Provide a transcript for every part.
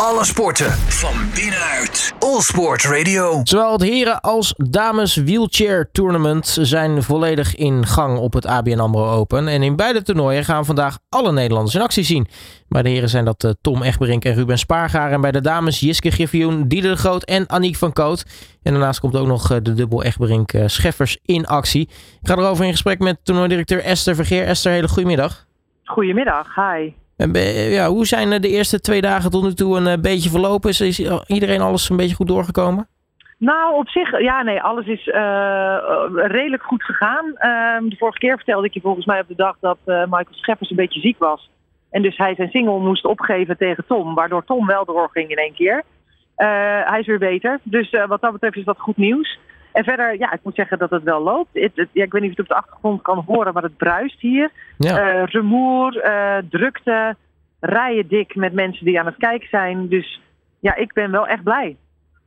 Alle sporten van binnenuit. All Sport Radio. Zowel het heren als dames wheelchair tournament zijn volledig in gang op het ABN AMRO Open. En in beide toernooien gaan vandaag alle Nederlanders in actie zien. Bij de heren zijn dat eh, Tom Egberink en Ruben Spaargaar. En bij de dames Jiske Griffioen, Dieder de Groot en Aniek van Koot. En daarnaast komt ook nog eh, de dubbel Egberink eh, Scheffers in actie. Ik ga erover in gesprek met toernooidirecteur Esther Vergeer. Esther, hele goedemiddag. Goedemiddag, hi. Ja, hoe zijn de eerste twee dagen tot nu toe een eh, beetje verlopen? Is, iedereen alles een beetje goed doorgekomen? Nou, op zich, ja, nee, alles is eh, eh, redelijk goed gegaan. Ehm, de vorige keer vertelde ik je volgens mij op de dag dat Michael Scheffers een beetje ziek was. En dus hij zijn single moest opgeven tegen Tom, waardoor Tom wel doorging in één keer. Hij is weer beter, dus wat dat betreft is dat goed nieuws. En verder, ja, ik moet zeggen dat het wel loopt. Het, het- ja, ik weet niet of je het op de achtergrond kan horen, maar het bruist hier. Ja. Eh, rumoer, eh, drukte, rijen dik met mensen die aan het kijken zijn. Dus ja, ik ben wel echt blij.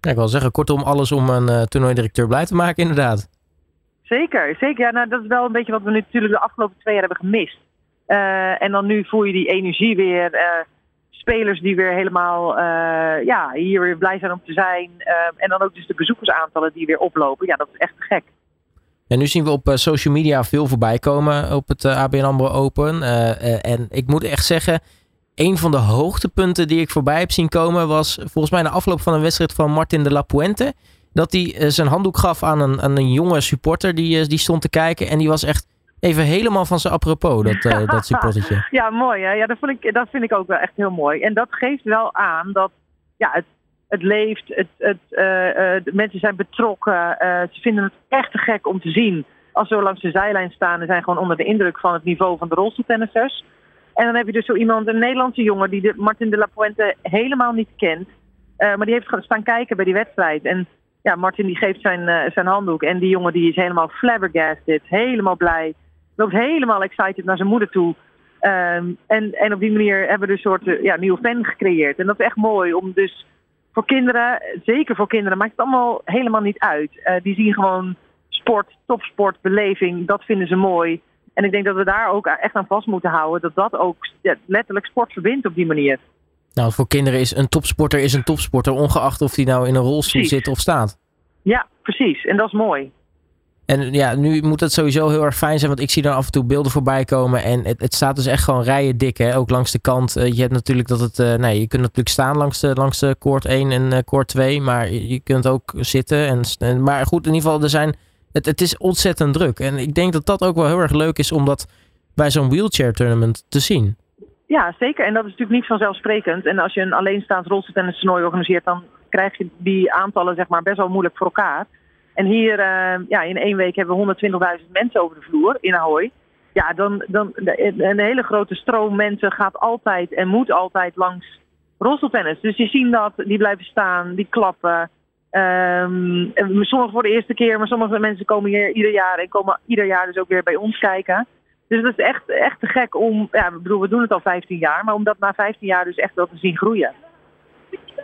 Ja, ik wil zeggen, kortom, alles om een eh, toernooidirecteur blij te maken, inderdaad. Zeker, zeker. Ja, nou, dat is wel een beetje wat we nu natuurlijk de afgelopen twee jaar hebben gemist. En dan nu voel je die energie weer. Spelers die weer helemaal eh, ja, hier weer blij zijn om te zijn. Eh, en dan ook dus de bezoekersaantallen die weer oplopen. Ja, dat is echt gek. En nu zien we op eh, social media veel voorbij komen op het eh, ABN AMRO Open. En ik moet echt zeggen, een van de hoogtepunten die ik voorbij heb zien komen... was volgens mij na afloop van een wedstrijd van Martin de la Puente... dat hij zijn handdoek gaf aan een, een jonge supporter die, die stond te kijken. En die was echt even helemaal van zijn apropos, dat, eh, dat supportertje. Ja, mooi. Hè? Ja, dat, vond ik, dat vind ik ook wel echt heel mooi. En dat geeft wel aan dat ja, het, het leeft, het, het, eh, eh, de mensen zijn betrokken. ze vinden het echt te gek om te zien. Als ze langs de zijlijn staan en zijn gewoon onder de indruk van het niveau van de rolstoeltennissers. En dan heb je dus zo iemand, een Nederlandse jongen, die de Martin de la Puente helemaal niet kent. Maar die heeft gaan staan kijken bij die wedstrijd. En ja, Martin die geeft zijn, zijn handdoek. En die jongen die is helemaal flabbergasted, helemaal blij. Loopt helemaal excited naar zijn moeder toe. Ehm, en, en op die manier hebben we dus een soort eh, ja, nieuwe fan gecreëerd. En dat is echt mooi om dus voor kinderen, zeker voor kinderen, maakt het allemaal helemaal niet uit. Eh, die zien gewoon sport, topsport, beleving, dat vinden ze mooi. En ik denk dat we daar ook echt aan vast moeten houden. Dat dat ook ja, letterlijk sport verbindt op die manier. Nou, voor kinderen is een topsporter is een topsporter... ongeacht of hij nou in een rolstoel Precies. zit of staat. Ja, precies. En dat is mooi. En ja, nu moet het sowieso heel erg fijn zijn, want ik zie dan af en toe beelden voorbij komen. En het, het staat dus echt gewoon rijen dik, hè? ook langs de kant. Eh, je hebt natuurlijk dat het, eh, nee, je kunt natuurlijk staan langs de, langs de koord 1 en eh koord 2, maar je, kunt ook zitten. En, en, maar goed, in ieder geval, er zijn, het, het is ontzettend druk. En ik denk dat dat ook wel heel erg leuk is om dat bij zo'n wheelchair tournament te zien. Ja, zeker. En dat is natuurlijk niet vanzelfsprekend. En als je een alleenstaand rolstoeltennis toernooi organiseert, dan krijg je die aantallen zeg maar, best wel moeilijk voor elkaar. En hier eh, ja, in één week hebben we 120.000 mensen over de vloer in Ahoy. Ja, dan, dan een hele grote stroom mensen gaat altijd en moet altijd langs rolstoeltennis. Dus die zien dat, die blijven staan, die klappen. Ehm, en sommigen voor de eerste keer, maar sommige mensen komen hier ieder jaar en komen ieder jaar dus ook weer bij ons kijken. Dus dat is echt, echt te gek om, ja, ik bedoel, we doen het al 15 jaar, maar om dat na 15 jaar dus echt wel te zien groeien.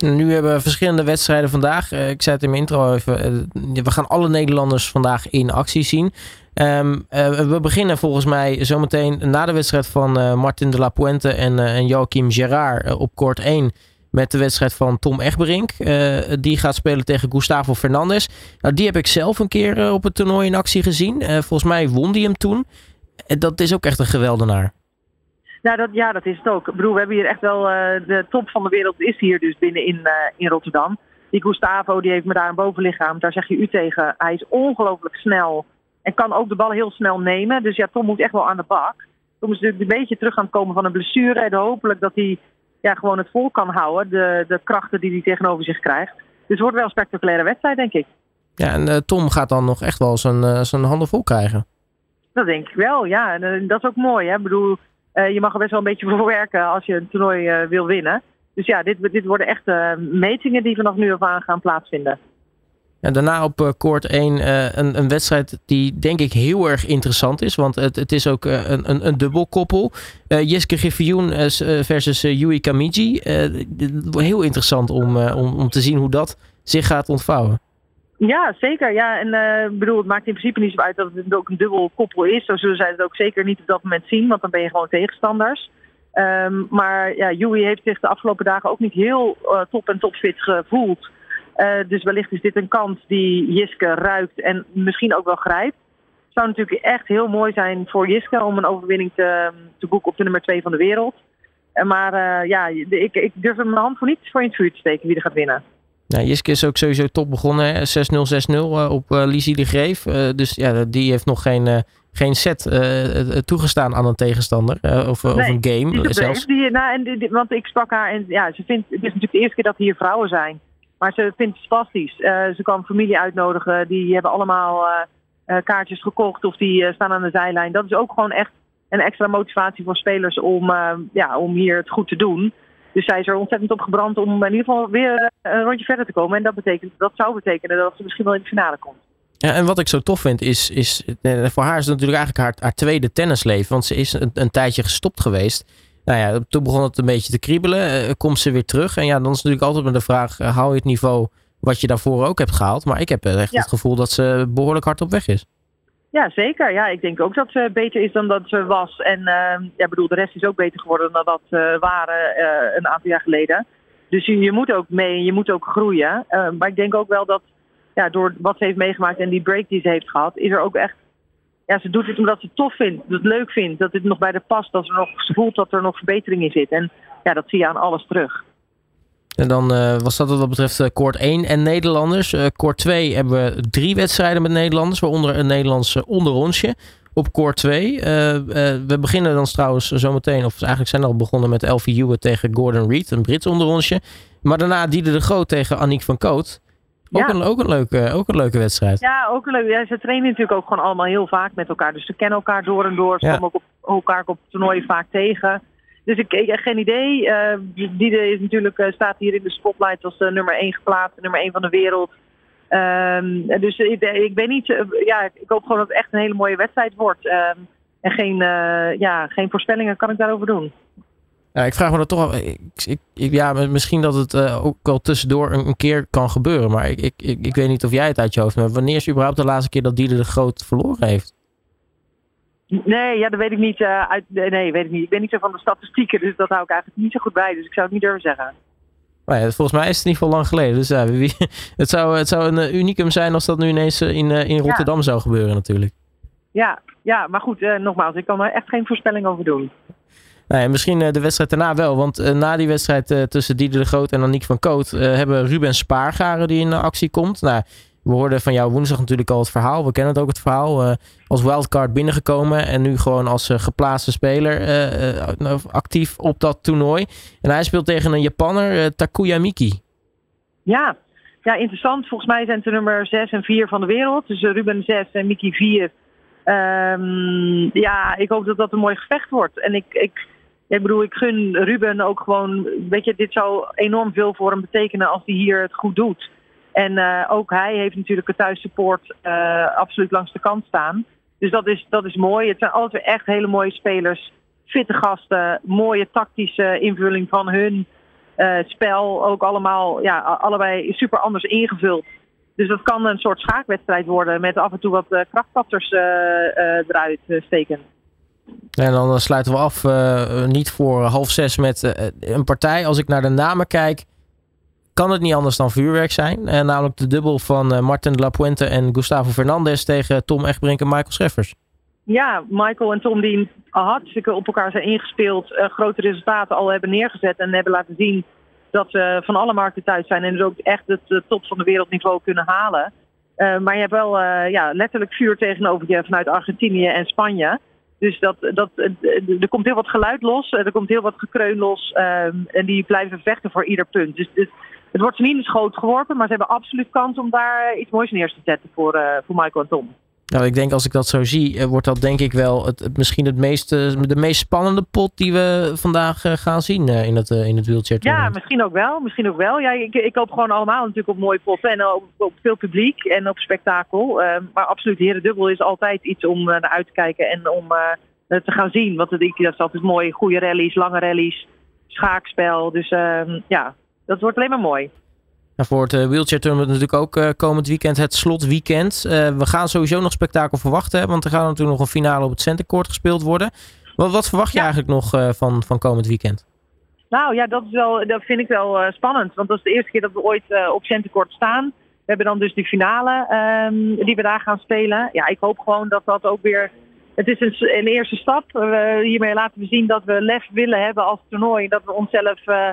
Nu hebben we verschillende wedstrijden vandaag. Eh, ik zei het in mijn intro even. eh, we gaan alle Nederlanders vandaag in actie zien. Ehm, eh, we beginnen volgens mij zometeen na de wedstrijd van Martin de la Puente en, eh, en Joachim Gerard op koord 1. Met de wedstrijd van Tom Egberink. Die gaat spelen tegen Gustavo Fernandes. Nou, die heb ik zelf een keer op het toernooi in actie gezien. Volgens mij won die hem toen. En dat is ook echt een geweldenaar. Nou, dat, ja, dat is het ook. Ik bedoel, we hebben hier echt wel eh, de top van de wereld is hier dus binnen in, eh, in Rotterdam. Die Gustavo, die heeft me daar een bovenlichaam. Daar zeg je u tegen. Hij is ongelooflijk snel en kan ook de bal heel snel nemen. Dus ja, Tom moet echt wel aan de bak. Tom is natuurlijk een beetje terug aan het komen van een blessure. En hopelijk dat hij ja, gewoon het vol kan houden. De, de krachten die hij tegenover zich krijgt. Dus het wordt wel een spectaculaire wedstrijd, denk ik. Ja, en eh, Tom gaat dan nog echt wel zijn, zijn handen vol krijgen. Dat denk ik wel, ja. En dat is ook mooi. Hè? Ik bedoel, eh, je mag er best wel een beetje voor werken als je een toernooi eh, wil winnen. Dus ja, dit, dit worden echt eh, metingen die vanaf nu af aan gaan plaatsvinden. En daarna op koord 1 eh, een, een wedstrijd die denk ik heel erg interessant is. Want het, het is ook een, een, een dubbelkoppel. Eh, versus Yui Kamiji. Heel interessant om, om, om te zien hoe dat zich gaat ontvouwen. Ja, zeker. Ja, en eh, bedoel, het maakt in principe niet zo uit dat het ook een dubbel koppel is. Zo zullen zij het ook zeker niet op dat moment zien, want dan ben je gewoon tegenstanders. Ehm, maar ja, Joey heeft zich de afgelopen dagen ook niet heel top en topfit gevoeld. dus wellicht is dit een kans die Jiske ruikt en misschien ook wel grijpt. Het zou natuurlijk echt heel mooi zijn voor Jiske om een overwinning te, te boeken op de nummer 2 van de wereld. Maar ja, ik, ik durf er mijn hand voor niet voor in het vuur te steken wie er gaat winnen. Nou, Jiske is ook sowieso top begonnen. 6-0, 6-0 uh, op uh, Lizzie de Greef. Uh, dus ja, die heeft nog geen, geen set toegestaan aan een tegenstander. of, nee, of een game die zelfs. Die, nou, en die, want ik sprak haar en ja, ze vindt, het is natuurlijk de eerste keer dat hier vrouwen zijn. Maar ze vindt het fantastisch. ze kan familie uitnodigen. Die hebben allemaal kaartjes gekocht of die staan aan de zijlijn. Dat is ook gewoon echt een extra motivatie voor spelers om, ja, om hier het goed te doen. Dus zij is er ontzettend op gebrand om in ieder geval weer een rondje verder te komen. En dat, betekent, dat zou betekenen dat ze misschien wel in de finale komt. Ja, en wat ik zo tof vind is, is voor haar is het natuurlijk eigenlijk haar, haar tweede tennisleven. Want ze is een, een, tijdje gestopt geweest. Nou ja, toen begon het een beetje te kriebelen. komt ze weer terug? En ja, dan is natuurlijk altijd met de vraag, hou je het niveau wat je daarvoor ook hebt gehaald? Maar ik heb echt ja. het gevoel dat ze behoorlijk hard op weg is. Ja, zeker. Ja, ik denk ook dat ze beter is dan dat ze was. En uh, ja, bedoel, de rest is ook beter geworden dan dat ze waren uh, een aantal jaar geleden. Dus je, je, moet ook mee en je moet ook groeien. Uh, maar ik denk ook wel dat ja, door wat ze heeft meegemaakt en die break die ze heeft gehad, is er ook echt. Ja, ze doet het omdat ze het tof vindt, dat het leuk vindt, dat het nog bij de past, dat ze, nog, ze voelt dat er nog verbetering in zit. En ja, dat zie je aan alles terug. En dan uh, was dat wat betreft uh, koord 1 en Nederlanders. Uh, koord 2 hebben we drie wedstrijden met Nederlanders, waaronder een Nederlands onderrondje op koord 2. we beginnen dan trouwens zometeen, of eigenlijk zijn we al begonnen met Elfie Hewitt tegen Gordon Reed, een Brits onderrondje. Maar daarna Diede de Groot tegen Aniek van Koot. Ook, ja. een, ook, een leuke, ook een leuke wedstrijd. Ja, ook een leuke. Ja, ze trainen natuurlijk ook gewoon allemaal heel vaak met elkaar. Dus ze kennen elkaar door en door. Ze ja. komen ook op, elkaar op toernooien vaak tegen. Dus ik, heb geen idee. Uh, is natuurlijk, uh, staat hier in de spotlight als uh, nummer 1 geplaatst, nummer 1 van de wereld. Um, dus ik, ik ben niet, ja, ik hoop gewoon dat het echt een hele mooie wedstrijd wordt. Um, en geen, ja, geen voorspellingen kan ik daarover doen. Ja, ik vraag me dat toch af. Ja, misschien dat het ook al tussendoor een, keer kan gebeuren. Maar ik, ik, ik, weet niet of jij het uit je hoofd hebt. Wanneer is überhaupt de laatste keer dat Diede de Groot verloren heeft? Nee, ja, dat weet ik niet. Uh, uit, nee, weet ik niet. Ik ben niet zo van de statistieken, dus dat hou ik eigenlijk niet zo goed bij. Dus ik zou het niet durven zeggen. Nou ja, volgens mij is het ieder geval lang geleden. Dus ja, wie, het, zou, het zou een unicum zijn als dat nu ineens in, in Rotterdam ja. zou gebeuren natuurlijk. Ja, ja maar goed, nogmaals, ik kan er echt geen voorspelling over doen. Nou ja, misschien de wedstrijd daarna wel. Want na die wedstrijd tussen Dieder de Groot en Aniek van Koot... hebben Ruben Spaargaren die in actie komt. Nou, we hoorden van jou woensdag natuurlijk al het verhaal. We kennen het ook het verhaal. Uh, als wildcard binnengekomen en nu gewoon als uh, geplaatste speler uh, actief op dat toernooi. En hij speelt tegen een Japanner, Takuya Miki. Ja. ja, interessant. Volgens mij zijn de nummer 6 en 4 van de wereld. Dus Ruben 6 en Miki 4. Um, ehm, ja, ik hoop dat dat een mooi gevecht wordt. En ik, ik, ik bedoel, ik gun Ruben ook gewoon. Weet je, dit zou enorm veel voor hem betekenen als hij hier het goed doet. En uh, ook hij heeft natuurlijk het thuissupport uh, absoluut langs de kant staan. Dus dat is, dat is mooi. Het zijn altijd echt hele mooie spelers. Fitte gasten, mooie tactische invulling van hun uh, spel. Ook allemaal, ja, allebei super anders ingevuld. Dus dat kan een soort schaakwedstrijd worden met af en toe wat krachtpatters eruit steken. En dan sluiten we af, niet voor half zes met een partij. Als ik naar de namen kijk, kan het niet anders dan vuurwerk zijn. Uh, namelijk de dubbel van uh, Martin la Puente en Gustavo Fernandez tegen Tom Echtbrink en Michael Scheffers. Ja, Michael en Tom die hartstikke op elkaar zijn ingespeeld. Uh, grote resultaten al hebben neergezet en hebben laten zien dat ze van alle markten thuis zijn. En dus ook echt het top van de wereldniveau kunnen halen. maar je hebt wel ja, letterlijk vuur tegenover je vanuit Argentinië en Spanje. Dus dat, dat, er komt heel wat geluid los, er komt heel wat gekreun los. Um, en die blijven vechten voor ieder punt. Dus, dus het wordt ze niet in de schoot geworpen, maar ze hebben absoluut kans om daar iets moois neer te zetten voor, uh, voor Michael en Tom. Nou, ik denk als ik dat zo zie, eh, wordt dat denk ik wel het, het misschien het meest, de meest spannende pot die we vandaag uh, gaan zien uh, in het, in het wheelchair Ja, misschien ook wel. Misschien ook wel. Ja, ik, ik hoop gewoon allemaal natuurlijk op mooie potten en op, op veel publiek en op spektakel. maar absoluut, herendubbel is altijd iets om naar uit te kijken en om te gaan zien. Want het, dat is altijd mooi. Goede rallies, lange rallies, schaakspel. Dus ehm, ja, dat wordt alleen maar mooi. Nou, voor het uh, wheelchair tournament natuurlijk ook uh, komend weekend het slotweekend. Uh, we gaan sowieso nog spektakel verwachten, want er gaat natuurlijk nog een finale op het centercourt gespeeld worden. Wat, wat verwacht je eigenlijk nog eh, van, van komend weekend? Nou ja, dat, is wel, dat vind ik wel eh, spannend. Want dat is de eerste keer dat we ooit eh, op Centercourt staan. We hebben dan dus die finale ehm, die we daar gaan spelen. Ja, ik hoop gewoon dat dat ook weer... Het is een, een eerste stap. Hiermee laten we zien dat we lef willen hebben als toernooi. Dat we onszelf eh,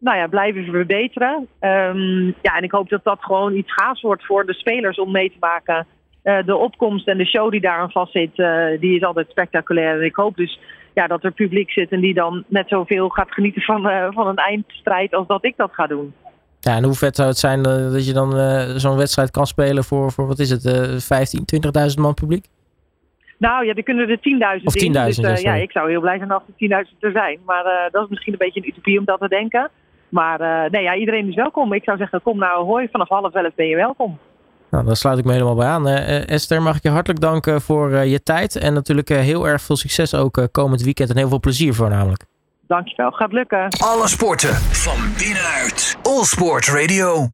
nou ja, blijven verbeteren. Ehm, ja, en ik hoop dat dat gewoon iets gaafs wordt voor de spelers om mee te maken. Eh, de opkomst en de show die daar aan vast zit, eh, die is altijd spectaculair. En ik hoop dus ja, dat er publiek zit en die dan net zoveel gaat genieten van, eh, van een eindstrijd als dat ik dat ga doen. Ja, en hoe vet zou het zijn dat je dan zo'n wedstrijd kan spelen voor, voor wat is het, eh 15, 20.000 man publiek? Nou ja, er kunnen er 10.000 Of 10.000, in. Dus ja, ik zou heel blij zijn als er 10.000 er zijn. Maar dat is misschien een beetje een utopie om dat te denken. Maar eh, nee, ja, iedereen is welkom. Ik zou zeggen, kom naar Ahoy. Vanaf half elf ben je welkom. Nou, daar sluit ik me helemaal bij aan. Eh, Esther, mag ik je hartelijk danken voor eh, je tijd. En natuurlijk eh, heel erg veel succes ook eh, komend weekend. En heel veel plezier voornamelijk. Dankjewel, gaat lukken. Alle sporten van binnenuit. All Sport Radio.